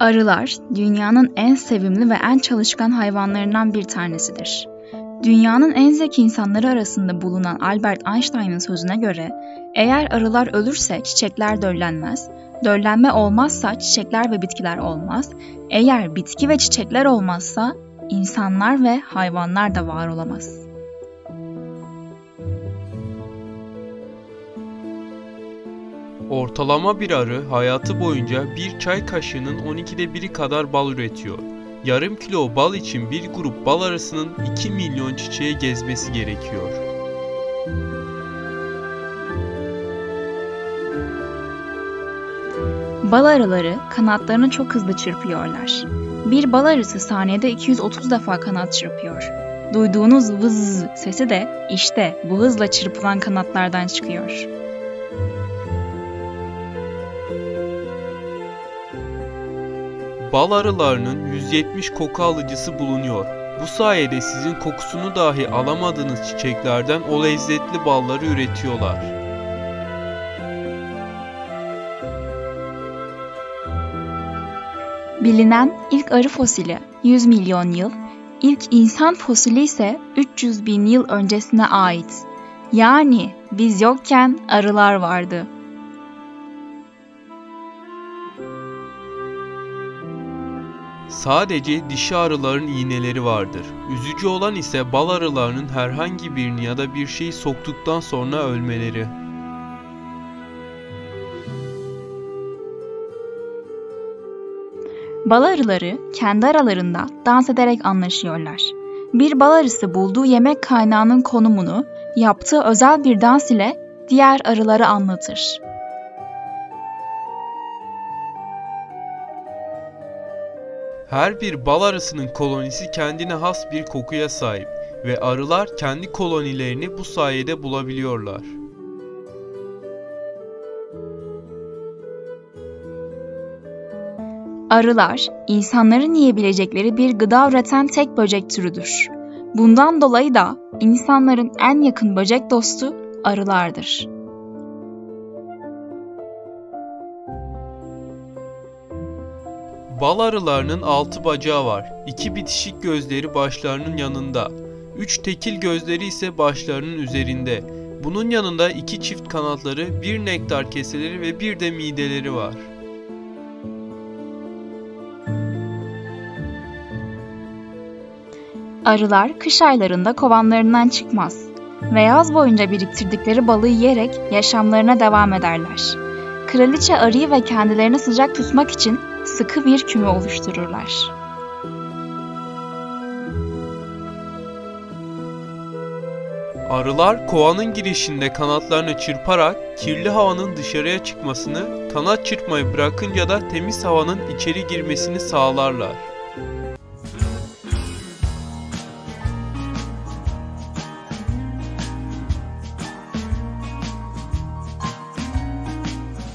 Arılar dünyanın en sevimli ve en çalışkan hayvanlarından bir tanesidir. Dünyanın en zeki insanları arasında bulunan Albert Einstein'ın sözüne göre eğer arılar ölürse çiçekler döllenmez, döllenme olmazsa çiçekler ve bitkiler olmaz, eğer bitki ve çiçekler olmazsa insanlar ve hayvanlar da var olamaz.'' Ortalama bir arı hayatı boyunca bir çay kaşığının 12'de biri kadar bal üretiyor. Yarım kilo bal için bir grup bal arısının 2 milyon çiçeğe gezmesi gerekiyor. Bal arıları kanatlarını çok hızlı çırpıyorlar. Bir bal arısı saniyede 230 defa kanat çırpıyor. Duyduğunuz vız sesi de işte bu hızla çırpılan kanatlardan çıkıyor. Bal arılarının 170 koku alıcısı bulunuyor. Bu sayede sizin kokusunu dahi alamadığınız çiçeklerden o lezzetli balları üretiyorlar. Bilinen ilk arı fosili 100 milyon yıl, ilk insan fosili ise 300 bin yıl öncesine ait. Yani biz yokken arılar vardı. Sadece dişi arıların iğneleri vardır. Üzücü olan ise bal arılarının herhangi birini ya da bir şeyi soktuktan sonra ölmeleri. Bal arıları kendi aralarında dans ederek anlaşıyorlar. Bir bal arısı bulduğu yemek kaynağının konumunu yaptığı özel bir dans ile diğer arıları anlatır. Her bir bal arısının kolonisi kendine has bir kokuya sahip ve arılar kendi kolonilerini bu sayede bulabiliyorlar. Arılar, insanların yiyebilecekleri bir gıda üreten tek böcek türüdür. Bundan dolayı da insanların en yakın böcek dostu arılardır. Bal arılarının altı bacağı var. İki bitişik gözleri başlarının yanında. Üç tekil gözleri ise başlarının üzerinde. Bunun yanında iki çift kanatları, bir nektar keseleri ve bir de mideleri var. Arılar kış aylarında kovanlarından çıkmaz ve yaz boyunca biriktirdikleri balı yiyerek yaşamlarına devam ederler. Kraliçe arıyı ve kendilerini sıcak tutmak için sıkı bir küme oluştururlar. Arılar kovanın girişinde kanatlarını çırparak kirli havanın dışarıya çıkmasını, kanat çırpmayı bırakınca da temiz havanın içeri girmesini sağlarlar.